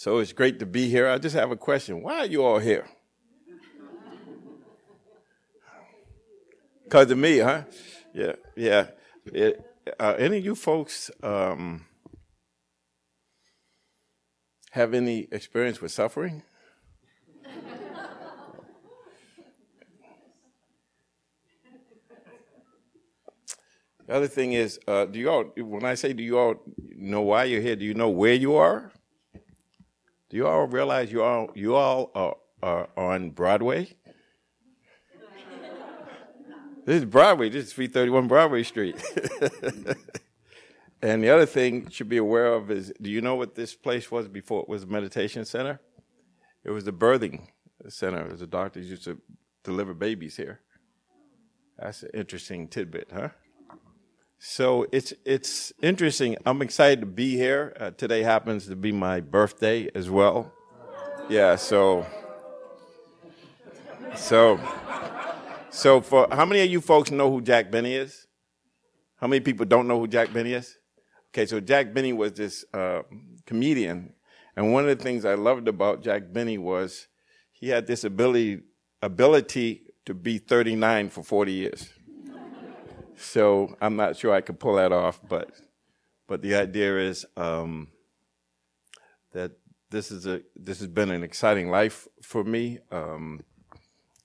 So it's great to be here. I just have a question. Why are you all here? Because of me, huh? Yeah, yeah. It, uh, any of you folks um, have any experience with suffering? The other thing is, uh, do you all, when I say do you all know why you're here, do you know where you are? Do you all realize you all, you all are, are on Broadway? this is Broadway, this is 331 Broadway Street. and the other thing you should be aware of is do you know what this place was before it was a meditation center? It was the birthing center. It was the doctors used to deliver babies here. That's an interesting tidbit, huh? So it's it's interesting. I'm excited to be here. Uh, today happens to be my birthday as well. Yeah. So so so for how many of you folks know who Jack Benny is? How many people don't know who Jack Benny is? Okay, so Jack Benny was this uh, comedian, and one of the things I loved about Jack Benny was he had this ability ability to be 39 for 40 years. So I'm not sure I could pull that off, but but the idea is um, that this is a this has been an exciting life for me. Um,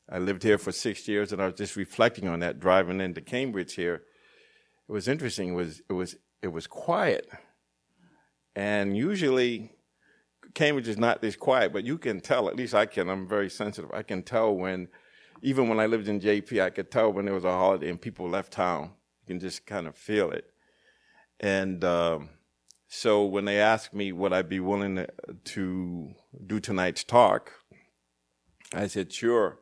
I lived here for six years, and I was just reflecting on that driving into Cambridge here. It was interesting. It was it was it was quiet, and usually Cambridge is not this quiet, but you can tell. At least I can. I'm very sensitive. I can tell when even when I lived in JP, I could tell when there was a holiday and people left town. You can just kind of feel it. And um, so when they asked me would I be willing to, do tonight's talk, I said sure.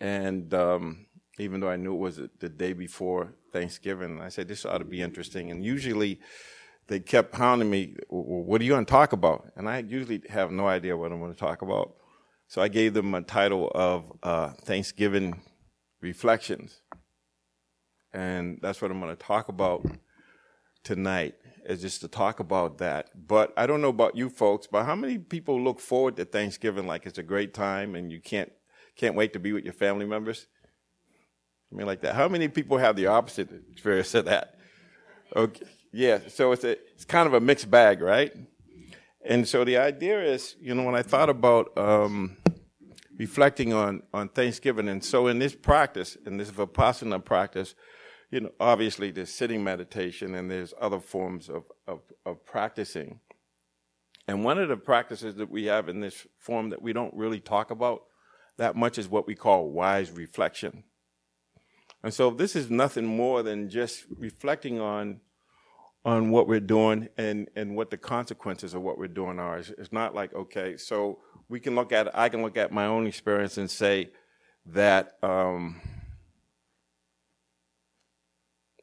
And um, even though I knew it was the day before Thanksgiving, I said this ought to be interesting. And usually they kept hounding me, "What are you going to talk about?" And I usually have no idea what I'm going to talk about. So I gave them a title of uh, Thanksgiving Reflections. And that's what I'm going to talk about tonight, is just to talk about that. But I don't know about you folks, but how many people look forward to Thanksgiving like it's a great time and you can't can't wait to be with your family members? I mean, like that. How many people have the opposite experience of that? Okay, yeah. So it's a it's kind of a mixed bag, right? And so the idea is, you know, when I thought about um, reflecting on, on Thanksgiving, and so in this practice, in this Vipassana practice, you know, obviously there's sitting meditation and there's other forms of, of, of practicing. And one of the practices that we have in this form that we don't really talk about that much is what we call wise reflection. And so this is nothing more than just reflecting on on what we're doing and, and what the consequences of what we're doing are. It's, it's, not like, okay, so we can look at, I can look at my own experience and say that, um,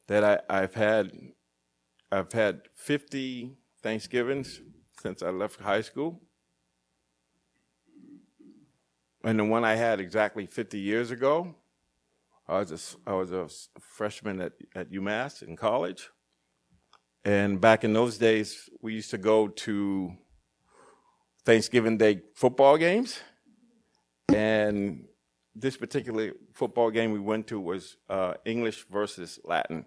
that I, I've had, I've had 50 Thanksgivings since I left high school. And the one I had exactly 50 years ago, I was a, I was a freshman at, at UMass in college. And back in those days, we used to go to Thanksgiving Day football games. And this particular football game we went to was uh, English versus Latin.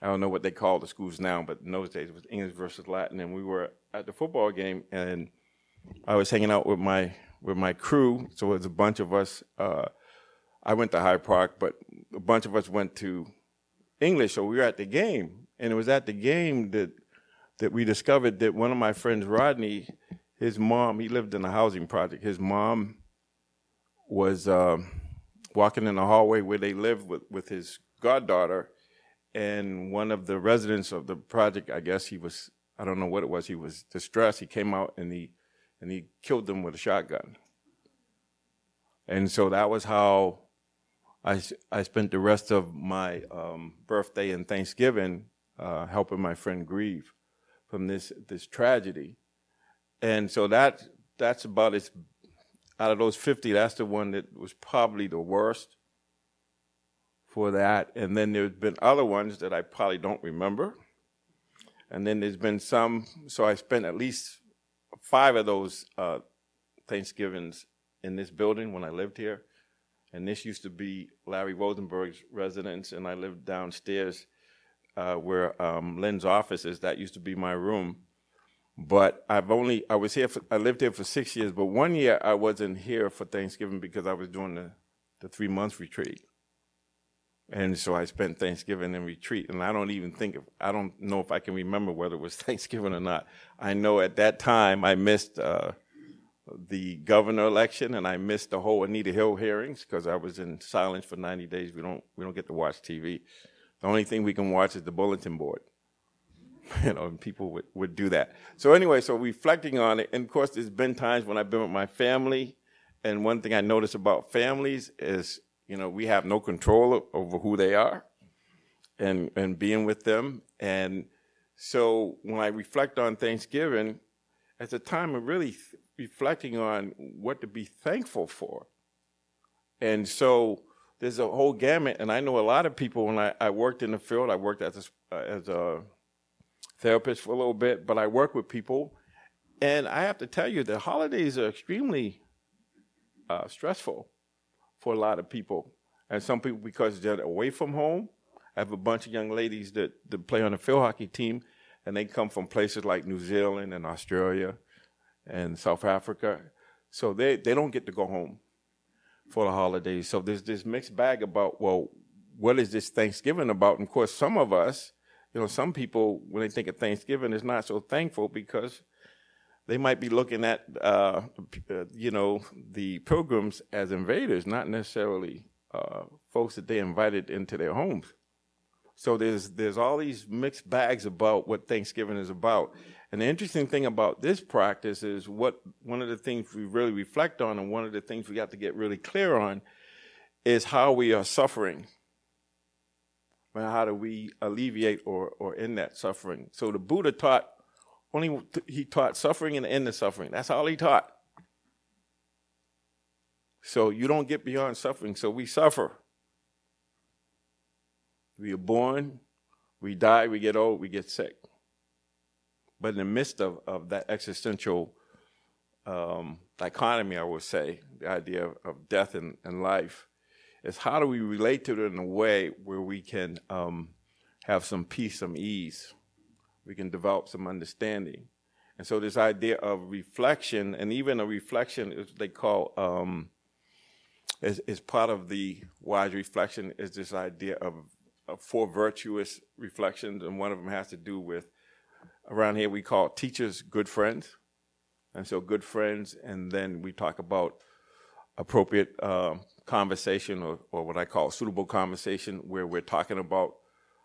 I don't know what they call the schools now, but in those days it was English versus Latin. And we were at the football game, and I was hanging out with my with my crew. So it was a bunch of us. Uh, I went to Hyde Park, but a bunch of us went to English. So we were at the game, and it was at the game that that we discovered that one of my friends, Rodney, his mom, he lived in a housing project. His mom was uh, walking in the hallway where they lived with, with his goddaughter, and one of the residents of the project, I guess he was, I don't know what it was, he was distressed. He came out and he and he killed them with a shotgun. And so that was how I, I spent the rest of my um, birthday and Thanksgiving uh, helping my friend grieve from this this tragedy, and so that that's about as out of those fifty, that's the one that was probably the worst for that. And then there's been other ones that I probably don't remember, and then there's been some. So I spent at least five of those uh, Thanksgivings in this building when I lived here. And this used to be Larry Rosenberg's residence, and I lived downstairs uh, where um, Lynn's office is. That used to be my room. But I've only, I was here, for, I lived here for six years, but one year I wasn't here for Thanksgiving because I was doing the, the three months retreat. And so I spent Thanksgiving in retreat, and I don't even think, of, I don't know if I can remember whether it was Thanksgiving or not. I know at that time I missed uh, the governor election, and I missed the whole Anita Hill hearings because I was in silence for 90 days. We don't we don't get to watch TV. The only thing we can watch is the bulletin board. you know, and people would, would do that. So anyway, so reflecting on it, and of course, there's been times when I've been with my family, and one thing I notice about families is, you know, we have no control over who they are, and and being with them, and so when I reflect on Thanksgiving, it's a time of really reflecting on what to be thankful for. And so there's a whole gamut, and I know a lot of people. When I, I worked in the field, I worked as a, as a therapist for a little bit, but I work with people, and I have to tell you, the holidays are extremely uh, stressful for a lot of people, and some people because they're away from home. I have a bunch of young ladies that, that play on the field hockey team, and they come from places like New Zealand and Australia and South Africa. So they, they don't get to go home for the holidays. So there's this mixed bag about, well, what is this Thanksgiving about? And of course, some of us, you know, some people, when they think of Thanksgiving, is not so thankful because they might be looking at, uh, uh, you know, the pilgrims as invaders, not necessarily uh, folks that they invited into their homes. So there's there's all these mixed bags about what Thanksgiving is about. And the interesting thing about this practice is what one of the things we really reflect on, and one of the things we got to get really clear on, is how we are suffering. And how do we alleviate or, or end that suffering? So the Buddha taught only he taught suffering and the end the suffering. That's all he taught. So you don't get beyond suffering. So we suffer. We are born, we die, we get old, we get sick. But in the midst of, of that existential um, dichotomy, I would say, the idea of, of death and, and, life, is how do we relate to it in a way where we can um, have some peace, some ease, we can develop some understanding. And so this idea of reflection, and even a reflection is they call um, is, is part of the wise reflection is this idea of uh, four virtuous reflections, and one of them has to do with around here we call teachers good friends, and so good friends, and then we talk about appropriate uh, conversation or, or what I call suitable conversation, where we're talking about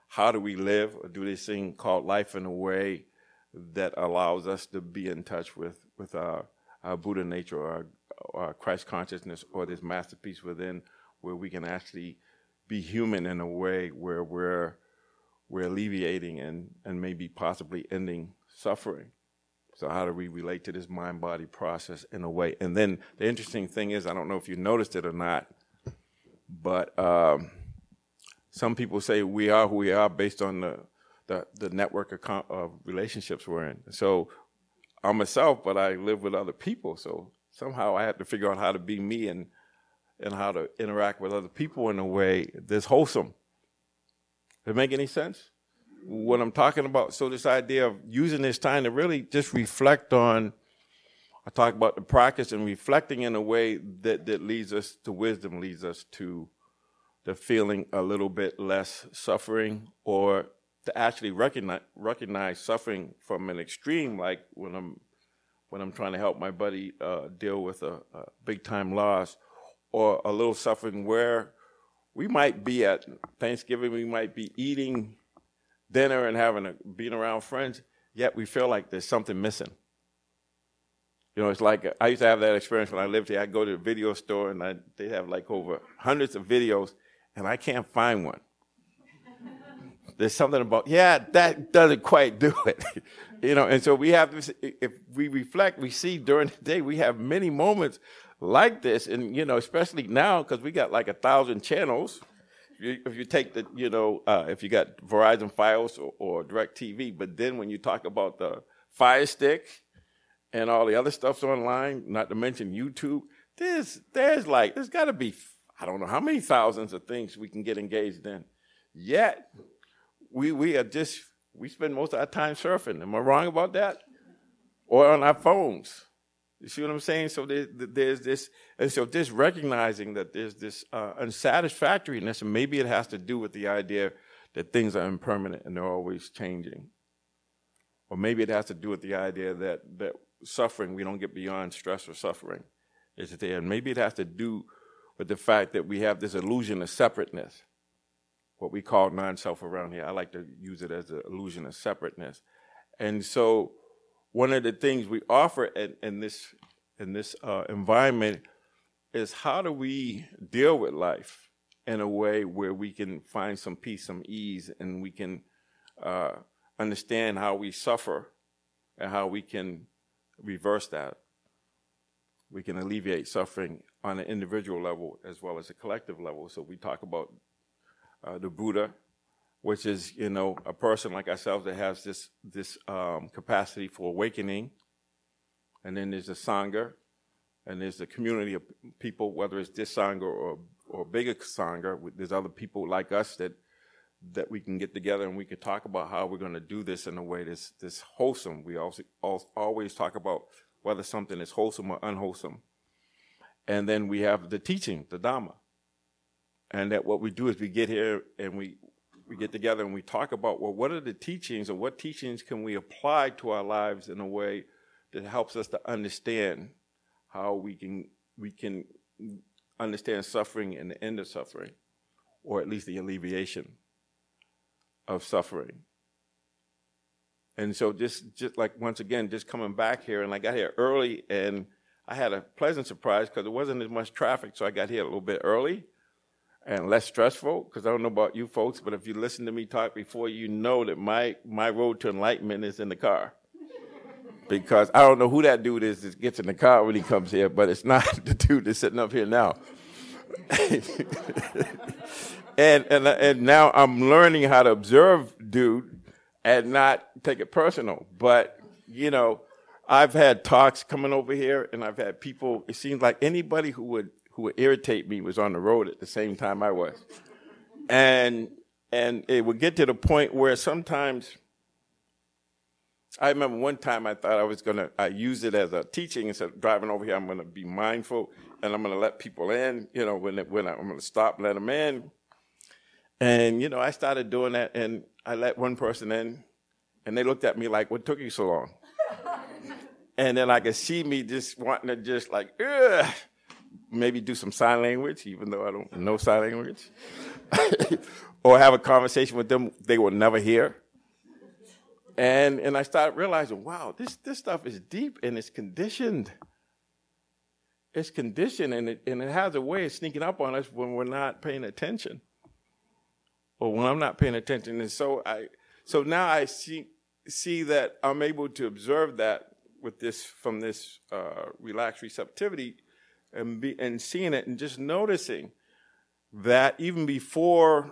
how do we live or do this thing called life in a way that allows us to be in touch with with our, our Buddha nature or our, our Christ consciousness or this masterpiece within, where we can actually be human in a way where we're we're alleviating and, and maybe possibly ending suffering. So how do we relate to this mind body process in a way? And then the interesting thing is, I don't know if you noticed it or not, but um, some people say we are who we are based on the the, the network of, of relationships we're in. So I'm myself, but I live with other people. So somehow I have to figure out how to be me and and how to interact with other people in a way that's wholesome. Does it make any sense? What I'm talking about. So this idea of using this time to really just reflect on. I talk about the practice and reflecting in a way that that leads us to wisdom, leads us to the feeling a little bit less suffering, or to actually recognize recognize suffering from an extreme, like when I'm when I'm trying to help my buddy uh, deal with a, a big time loss or a little suffering where we might be at Thanksgiving, we might be eating dinner and having a, being around friends, yet we feel like there's something missing. You know, it's like I used to have that experience when I lived here. I'd go to the video store and I, they have like over hundreds of videos, and I can't find one. There's something about yeah, that doesn't quite do it, you know. And so we have to, if we reflect, we see during the day we have many moments like this, and you know, especially now because we got like a thousand channels. If you, take the, you know, uh, if you got Verizon Fios or, or DirecTV, but then when you talk about the Fire Stick and all the other stuff's online, not to mention YouTube. There's there's like there's got to be I don't know how many thousands of things we can get engaged in. Yet we we are just we spend most of our time surfing. Am I wrong about that? Or on our phones. You see what I'm saying? So there's, this, and so just recognizing that there's this uh, unsatisfactoriness, and maybe it has to do with the idea that things are impermanent and they're always changing. Or maybe it has to do with the idea that, that suffering, we don't get beyond stress or suffering. Is there? And maybe it has to do with the fact that we have this illusion of separateness, what we call non self around here. I like to use it as an illusion of separateness. And so, one of the things we offer in, in this, in this uh, environment is how do we deal with life in a way where we can find some peace, some ease, and we can uh, understand how we suffer and how we can reverse that. We can alleviate suffering on an individual level as well as a collective level. So we talk about uh, the Buddha, which is you know a person like ourselves that has this this um, capacity for awakening, and then there's the sangha, and there's the community of people, whether it's this sangha or or bigger sangha. There's other people like us that that we can get together and we can talk about how we're going to do this in a way that's this wholesome. We also always talk about whether something is wholesome or unwholesome, and then we have the teaching, the Dhamma, and that what we do is we get here and we we get together and we talk about well, what are the teachings and what teachings can we apply to our lives in a way that helps us to understand how we can we can understand suffering and the end of suffering, or at least the alleviation of suffering. And so just just like once again, just coming back here, and I got here early, and I had a pleasant surprise because there wasn't as much traffic, so I got here a little bit early and less stressful. Because I don't know about you folks, but if you listen to me talk before, you know that my my road to enlightenment is in the car. because I don't know who that dude is that gets in the car when he comes here, but it's not the dude that's sitting up here now. and, and and now I'm learning how to observe dude and not take it personal. But you know, I've had talks coming over here, and I've had people. It seems like anybody who would who would irritate me was on the road at the same time I was, and and it would get to the point where sometimes. I remember one time I thought I was gonna I use it as a teaching instead of driving over here. I'm gonna be mindful and I'm gonna let people in. You know, when when I'm gonna stop, let them in. And, you know, I started doing that and I let one person in and they looked at me like, what took you so long? and then I could see me just wanting to just like, Ugh, maybe do some sign language, even though I don't know sign language, or have a conversation with them they will never hear. And, and I started realizing, wow, this, this stuff is deep and it's conditioned. It's conditioned and it, and it has a way of sneaking up on us when we're not paying attention or when I'm not paying attention. And so I, so now I see see that I'm able to observe that with this from this uh, relaxed receptivity, and be and seeing it and just noticing that even before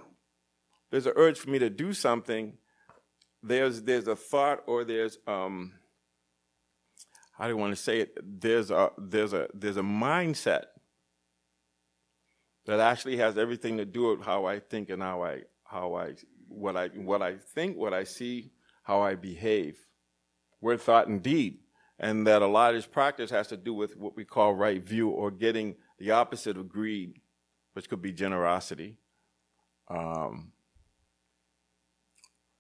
there's an urge for me to do something, there's there's a thought or there's um how do you want to say it? There's a there's a there's a mindset that actually has everything to do with how I think and how I how I what I what I think, what I see, how I behave. Word, thought, and deed. And that a lot of this practice has to do with what we call right view or getting the opposite of greed, which could be generosity. Um,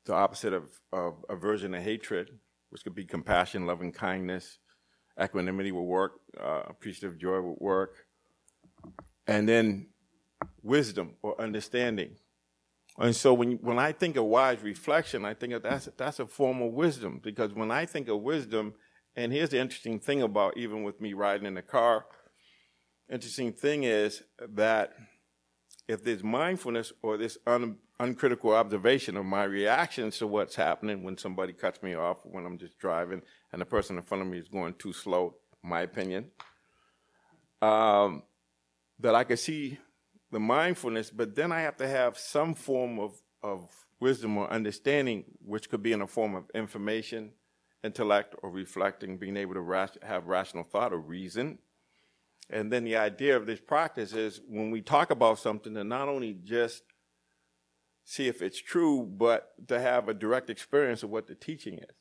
the opposite of, of aversion and hatred, which could be compassion, loving kindness, equanimity will work, uh, appreciative joy will work. And then wisdom or understanding, and so when, when I think of wise reflection, I think of that's, that's a form of wisdom because when I think of wisdom, and here's the interesting thing about even with me riding in the car, interesting thing is that if there's mindfulness or this un, uncritical observation of my reactions to what's happening when somebody cuts me off, when I'm just driving and the person in front of me is going too slow, my opinion, um, that I can see the mindfulness, but then I have to have some form of, of wisdom or understanding, which could be in a form of information, intellect or reflecting, being able to ras- have rational thought or reason. And then the idea of this practice is when we talk about something to not only just see if it's true, but to have a direct experience of what the teaching is.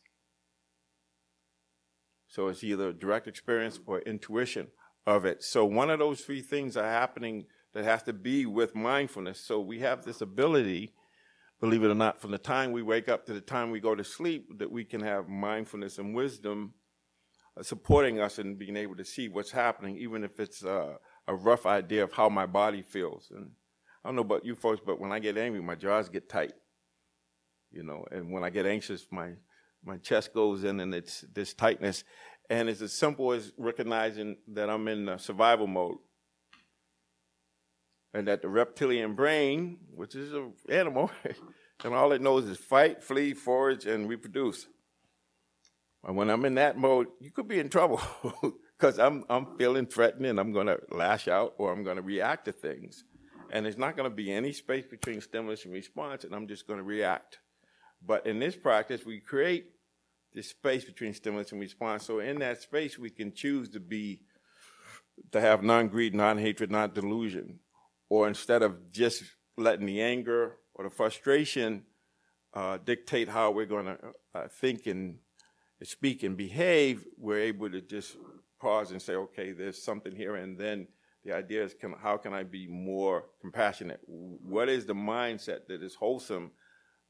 So it's either direct experience or intuition of it. So one of those three things are happening that has to be with mindfulness. So we have this ability, believe it or not, from the time we wake up to the time we go to sleep, that we can have mindfulness and wisdom uh, supporting us in being able to see what's happening, even if it's uh, a rough idea of how my body feels. And I don't know about you folks, but when I get angry, my jaws get tight. You know, and when I get anxious, my my chest goes in and it's this tightness. And it's as simple as recognizing that I'm in survival mode. And that the reptilian brain, which is an animal, and all it knows is fight, flee, forage, and reproduce. And when I'm in that mode, you could be in trouble because I'm, I'm feeling threatened and I'm going to lash out or I'm going to react to things. And there's not going to be any space between stimulus and response, and I'm just going to react. But in this practice, we create the space between stimulus and response. So in that space, we can choose to be, to have non-greed, non-hatred, non-delusion. Or instead of just letting the anger or the frustration uh, dictate how we're going to uh, think and speak and behave, we're able to just pause and say, okay, there's something here. And then the idea is, can, how can I be more compassionate? What is the mindset that is wholesome?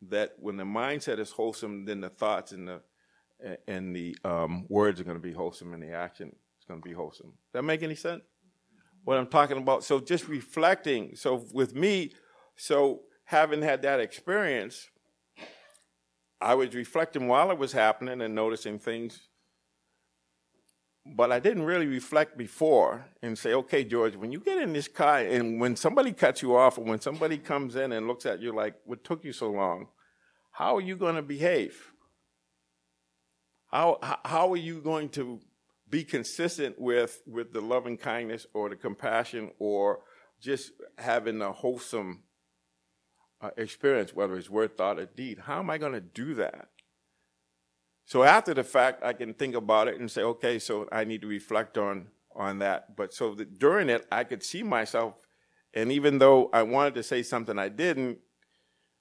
That when the mindset is wholesome, then the thoughts and the and the um, words are going to be wholesome and the action is going to be wholesome. Does that make any sense? What I'm talking about. So just reflecting. So with me, so having had that experience, I was reflecting while it was happening and noticing things. But I didn't really reflect before and say, okay, George, when you get in this car and when somebody cuts you off or when somebody comes in and looks at you like, what took you so long? How are you going to behave? How, how are you going to be consistent with, with the loving kindness or the compassion or just having a wholesome uh, experience, whether it's word, thought, or deed? How am I going to do that? So after the fact, I can think about it and say, okay, so I need to reflect on on that. But so that during it, I could see myself, and even though I wanted to say something I didn't,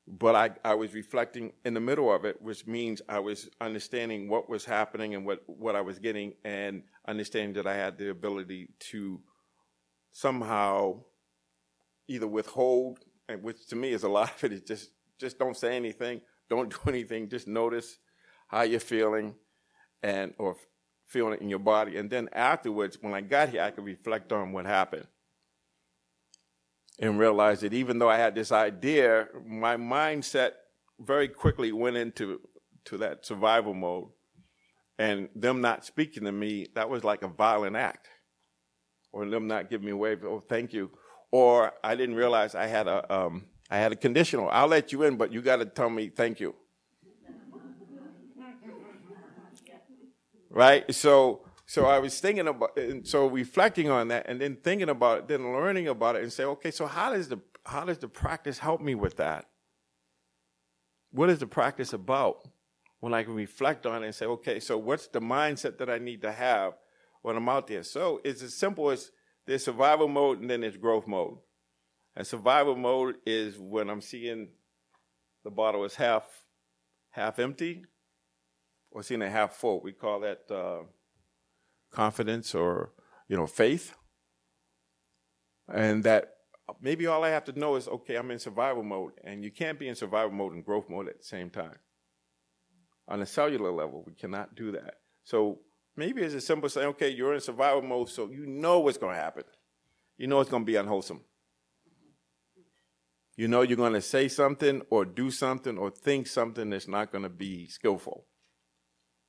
but I, I was reflecting in the middle of it, which means I was understanding what was happening and what, what I was getting, and understanding that I had the ability to somehow either withhold, which to me is a lot of it is just just don't say anything, don't do anything, just notice how you're feeling, and or feeling it in your body, and then afterwards, when I got here, I could reflect on what happened and realized that even though I had this idea, my mindset very quickly went into to that survival mode. And them not speaking to me, that was like a violent act. Or them not giving me a wave, oh, thank you. Or I didn't realize I had a, um, I had a conditional. I'll let you in, but you got to tell me thank you. right? So so I was thinking about, and so reflecting on that, and then thinking about it, then learning about it, and say, okay, so how does the how does the practice help me with that? What is the practice about? When I can reflect on it and say, okay, so what's the mindset that I need to have when I'm out there? So it's as simple as there's survival mode and then there's growth mode. And survival mode is when I'm seeing the bottle is half half empty or seeing it half full. We call that. Uh, confidence or you know faith. And that maybe all i have to know is okay i'm in survival mode. And you can't be in survival mode and growth mode at the same time. On a cellular level we cannot do that. So maybe it's as simple as saying okay you're in survival mode so you know what's going to happen. You know it's going to be unwholesome. You know you're going to say something or do something or think something that's not going to be skillful.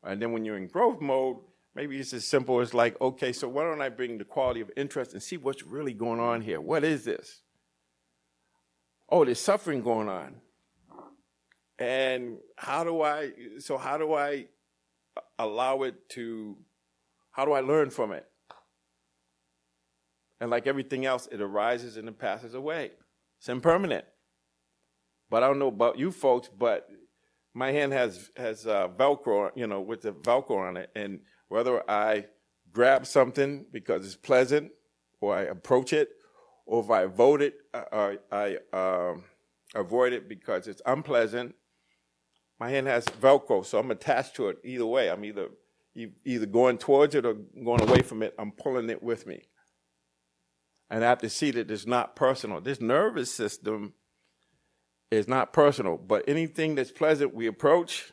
And then when you're in growth mode Maybe it's as simple as like, okay, so why don't I bring the quality of interest and see what's really going on here? What is this? Oh, there's suffering going on. And how do I, so how do I allow it to, how do I learn from it? And like everything else, it arises and it passes away. It's impermanent. But I don't know about you folks, but my hand has has uh, Velcro, you know, with the Velcro on it, and whether I grab something because it's pleasant, or I approach it, or if I avoid it, uh, or I um, avoid it because it's unpleasant, my hand has Velcro, so I'm attached to it either way. I'm either either going towards it or going away from it. I'm pulling it with me, and I have to see that it's not personal. This nervous system is not personal, but anything that's pleasant, we approach.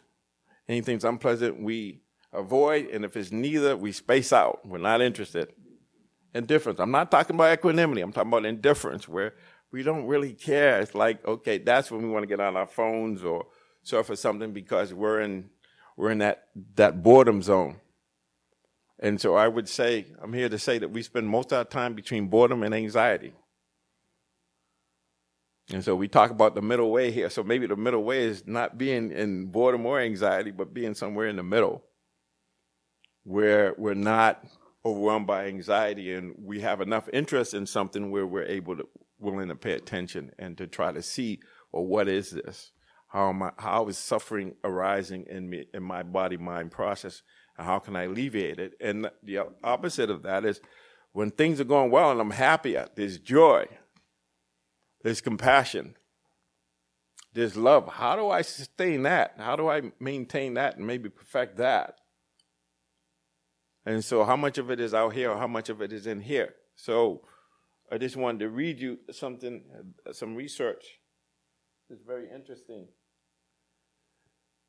Anything that's unpleasant, we avoid. And if it's neither, we space out. We're not interested. Indifference. I'm not talking about equanimity. I'm talking about indifference, where we don't really care. It's like, okay, that's when we want to get on our phones or surf or something because we're in we're in that that boredom zone. And so I would say, I'm here to say that we spend most of our time between boredom and anxiety. And so we talk about the middle way here. So maybe the middle way is not being in boredom or anxiety, but being somewhere in the middle where we're not overwhelmed by anxiety and we have enough interest in something where we're able to willing to pay attention and to try to see well what is this how am I, how is suffering arising in me in my body mind process and how can I alleviate it and the opposite of that is when things are going well and I'm happy there's joy there's compassion. There's love. How do I sustain that? How do I maintain that and maybe perfect that? And so, how much of it is out here, or how much of it is in here? So, I just wanted to read you something, uh, some research. It's very interesting.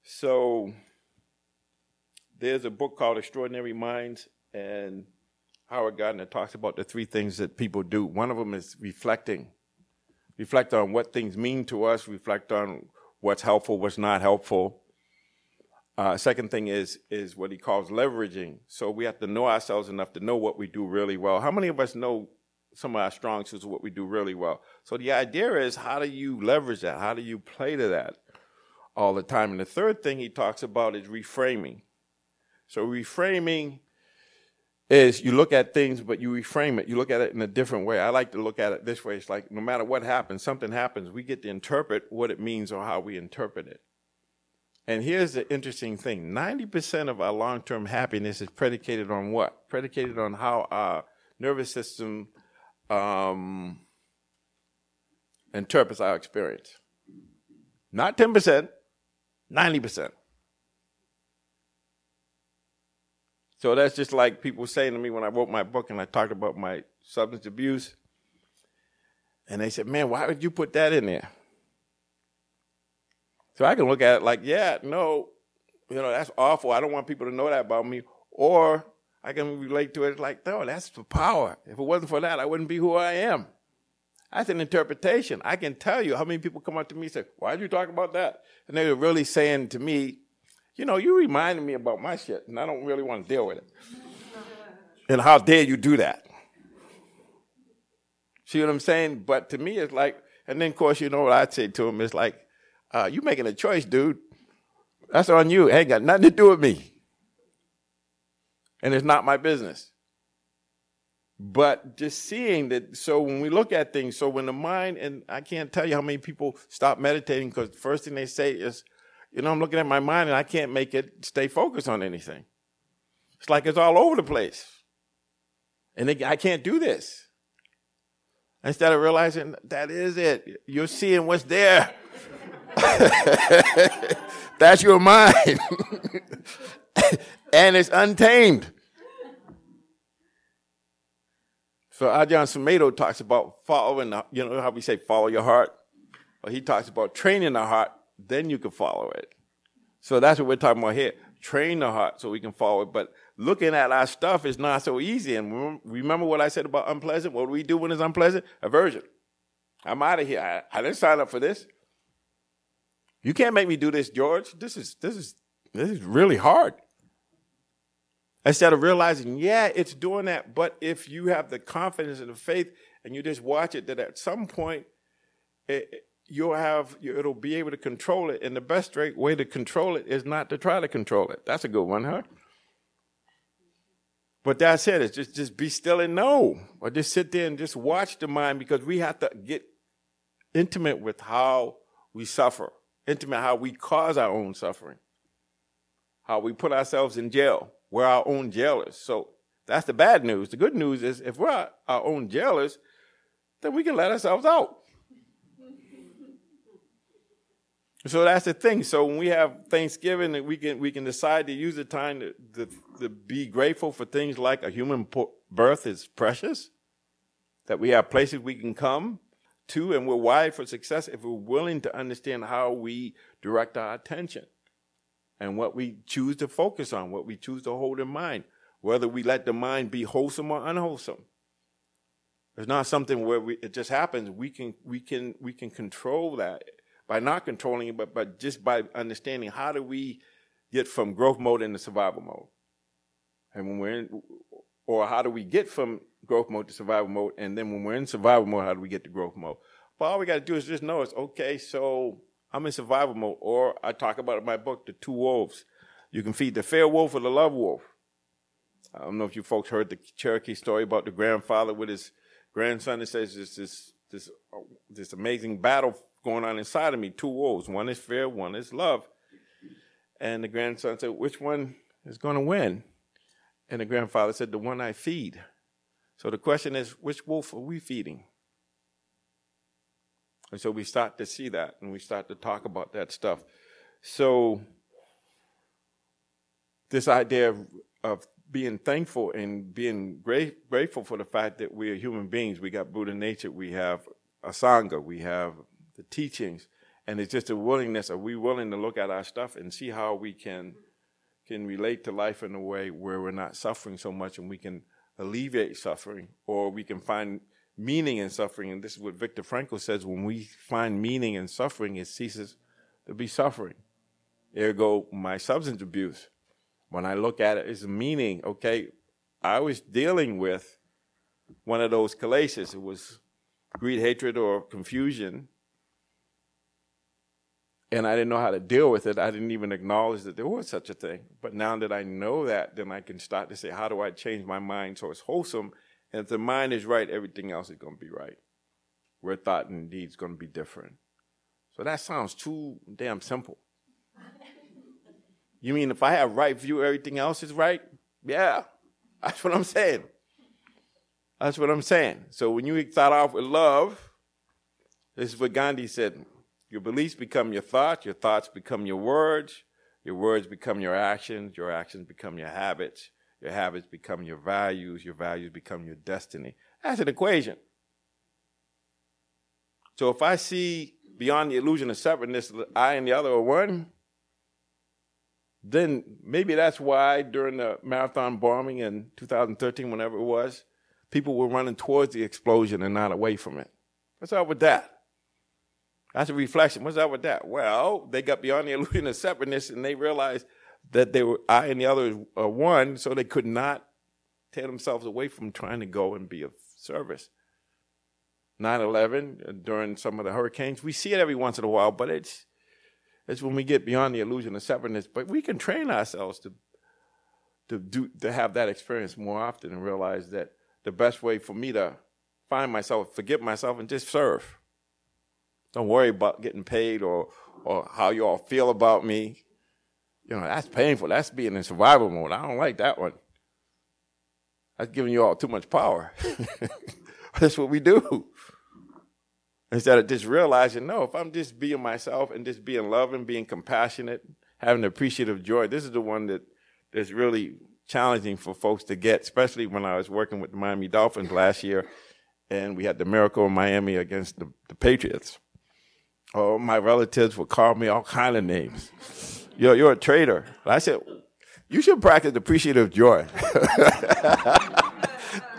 So, there's a book called Extraordinary Minds, and Howard Gardner talks about the three things that people do. One of them is reflecting reflect on what things mean to us, reflect on what's helpful, what's not helpful. Uh, second thing is is what he calls leveraging. So we have to know ourselves enough to know what we do really well. How many of us know some of our strong suits, what we do really well? So the idea is how do you leverage that? How do you play to that all the time? And the third thing he talks about is reframing. So reframing is you look at things, but you reframe it. You look at it in a different way. I like to look at it this way. It's like no matter what happens, something happens, we get to interpret what it means or how we interpret it. And here's the interesting thing 90% of our long term happiness is predicated on what? Predicated on how our nervous system um, interprets our experience. Not 10%, 90%. So that's just like people saying to me when I wrote my book and I talked about my substance abuse. And they said, Man, why would you put that in there? So I can look at it like, yeah, no, you know, that's awful. I don't want people to know that about me. Or I can relate to it like, no, that's the power. If it wasn't for that, I wouldn't be who I am. That's an interpretation. I can tell you how many people come up to me and say, Why'd you talk about that? And they're really saying to me, you know, you reminded me about my shit, and I don't really want to deal with it. and how dare you do that? See what I'm saying? But to me, it's like, and then of course, you know what I'd say to them It's like, uh, you making a choice, dude. That's on you. It ain't got nothing to do with me. And it's not my business. But just seeing that, so when we look at things, so when the mind, and I can't tell you how many people stop meditating because the first thing they say is, you know, I'm looking at my mind and I can't make it stay focused on anything. It's like it's all over the place. And they, I can't do this. Instead of realizing that is it, you're seeing what's there. That's your mind. and it's untamed. So Ajahn Sumedho talks about following, the, you know how we say follow your heart? Well, he talks about training the heart then you can follow it. So that's what we're talking about here. Train the heart so we can follow it. But looking at our stuff is not so easy. And remember what I said about unpleasant? What do we do when it's unpleasant? Aversion. I'm out of here. I, I didn't sign up for this. You can't make me do this, George. This is this is this is really hard. Instead of realizing, yeah, it's doing that, but if you have the confidence and the faith and you just watch it, that at some point it, you'll have it'll be able to control it and the best way to control it is not to try to control it that's a good one huh but that's it it's just just be still and know or just sit there and just watch the mind because we have to get intimate with how we suffer intimate how we cause our own suffering, how we put ourselves in jail. We're our own jailers. So that's the bad news. The good news is if we're our own jailers, then we can let ourselves out. So that's the thing. So when we have Thanksgiving, we can we can decide to use the time to, to, to be grateful for things like a human birth is precious, that we have places we can come to, and we're wired for success if we're willing to understand how we direct our attention and what we choose to focus on, what we choose to hold in mind, whether we let the mind be wholesome or unwholesome. It's not something where we, it just happens. We can we can we can control that by not controlling it, but but just by understanding how do we get from growth mode into survival mode, and when we're in, or how do we get from growth mode to survival mode, and then when we're in survival mode, how do we get to growth mode? But all we got to do is just know it's okay. So I'm in survival mode, or I talk about in my book, the two wolves. You can feed the fair wolf or the love wolf. I don't know if you folks heard the Cherokee story about the grandfather with his grandson. It says this this this this amazing battle going on inside of me. Two wolves. One is fear. One is love. And the grandson said, "Which one is going to win?" And the grandfather said, "The one I feed." So the question is, which wolf are we feeding? And so we start to see that and we start to talk about that stuff. So, this idea of, of being thankful and being great, grateful for the fact that we are human beings, we got Buddha nature, we have a sangha, we have the teachings, and it's just a willingness. Are we willing to look at our stuff and see how we can can relate to life in a way where we're not suffering so much and we can alleviate suffering, or we can find meaning in suffering. And this is what Viktor Frankl says when we find meaning in suffering, it ceases to be suffering. Ergo, my substance abuse. When I look at it, it's meaning. Okay, I was dealing with one of those kilesas. It was greed, hatred, or confusion. And I didn't know how to deal with it. I didn't even acknowledge that there was such a thing. But now that I know that, then I can start to say, how do I change my mind so it's wholesome and if the mind is right, everything else is going to be right. Where thought and deed is going to be different. So that sounds too damn simple. You mean if I have right view, everything else is right? Yeah, that's what I'm saying. That's what I'm saying. So when you start off with love, this is what Gandhi said. Your beliefs become your thoughts, your thoughts become your words, your words become your actions, your actions become your habits, your habits become your values. Your values become your destiny. That's an equation. So if I see beyond the illusion of separateness, I and the other are one, then maybe that's why during the marathon bombing in 2013, whenever it was, people were running towards the explosion and not away from it. What's up with that? That's a reflection. What's up with that? Well, they got beyond the illusion of separateness and they realized that they were I and the other are one, so they could not tear themselves away from trying to go and be of service. 9/11 uh, during some of the hurricanes, we see it every once in a while, but it's it's when we get beyond the illusion of separateness. But we can train ourselves to to do to have that experience more often and realize that the best way for me to find myself, forget myself, and just serve. Don't worry about getting paid or or how you all feel about me. You know, that's painful. That's being in survival mode. I don't like that one. That's giving you all too much power. that's what we do. Instead of just realizing, no, if I'm just being myself and just being loving, being compassionate, having appreciative joy, this is the one that is really challenging for folks to get, especially when I was working with the Miami Dolphins last year and we had the miracle in Miami against the, the Patriots. Oh, my relatives would call me all kind of names you're, you're a traitor. I said, you should practice appreciative joy.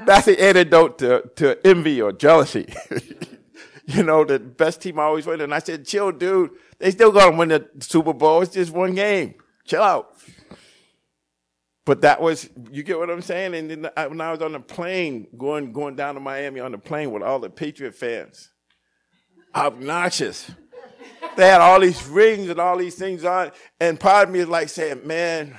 That's the antidote to, to envy or jealousy. you know, the best team always wins. And I said, chill, dude. They still gonna win the Super Bowl. It's just one game. Chill out. But that was, you get what I'm saying? And then I, when I was on the plane, going, going down to Miami on the plane with all the Patriot fans, obnoxious they had all these rings and all these things on. And part of me is like saying, man,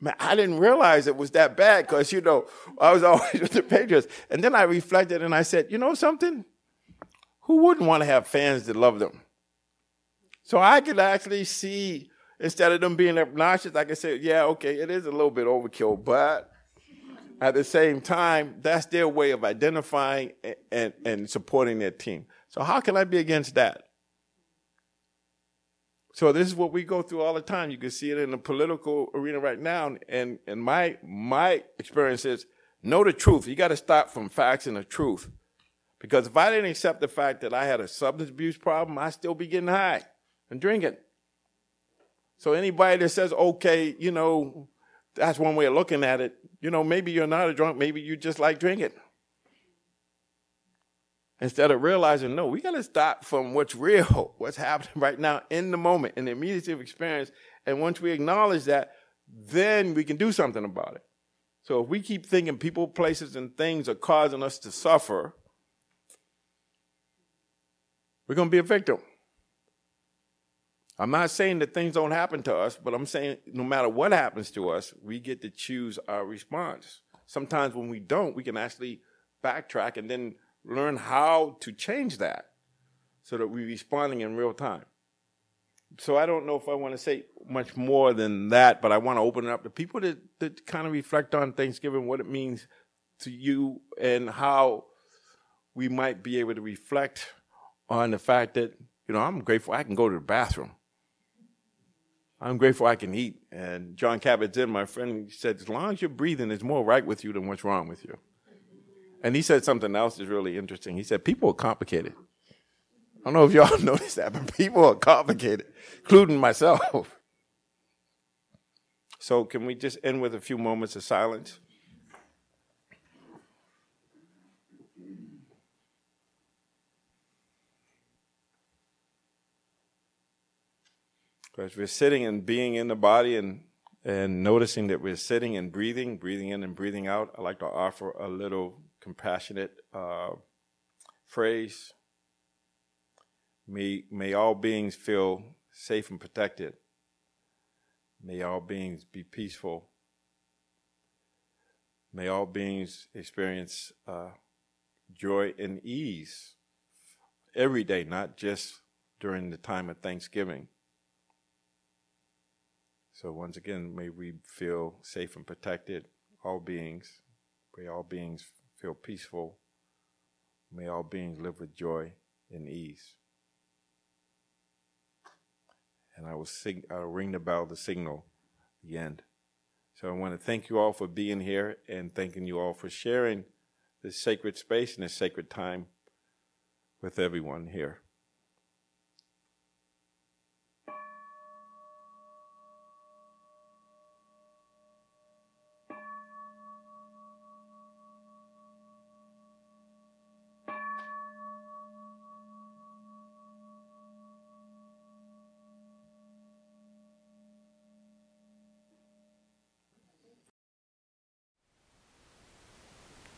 man, I didn't realize it was that bad because, you know, I was always with the Patriots. And then I reflected and I said, you know something? Who wouldn't want to have fans that love them? So I could actually see, instead of them being obnoxious, I could say, yeah, okay, it is a little bit overkill, but at the same time, that's their way of identifying and, and, and supporting their team. So how can I be against that? So this is what we go through all the time. You can see it in the political arena right now. And and my my experience is know the truth. You got to start from facts and the truth. Because if I didn't accept the fact that I had a substance abuse problem, I'd still be getting high and drinking. So anybody that says, okay, you know, that's one way of looking at it, you know, maybe you're not a drunk, maybe you just like drinking. Instead of realizing, no, we got to start from what's real, what's happening right now in the moment, in the immediacy of experience. And once we acknowledge that, then we can do something about it. So if we keep thinking people, places, and things are causing us to suffer, we're going to be a victim. I'm not saying that things don't happen to us, but I'm saying no matter what happens to us, we get to choose our response. Sometimes when we don't, we can actually backtrack and then learn how to change that so that we're responding in real time. So I don't know if I want to say much more than that, but I want to open it up to people to, to kind of reflect on Thanksgiving, what it means to you, and how we might be able to reflect on the fact that, you know, I'm grateful I can go to the bathroom. I'm grateful I can eat. And Jon Kabat-Zinn, my friend, said, as long as you're breathing, there's more right with you than what's wrong with you. And he said something else that's really interesting. He said, people are complicated. I don't know if y'all noticed that, but people are complicated, including myself. So, can we just end with a few moments of silence? As we're sitting and being in the body and and noticing that we're sitting and breathing, breathing in and breathing out, I'd like to offer a little compassionate uh, phrase. May, may all beings feel safe and protected. May all beings be peaceful. May all beings experience uh, joy and ease every day, not just during the time of Thanksgiving. So, once again, may we feel safe and protected, all beings. May all beings feel peaceful. May all beings live with joy and ease. And I will sing, I'll ring the bell to signal the end. So I want to thank you all for being here and thanking you all for sharing this sacred space and this sacred time with everyone here.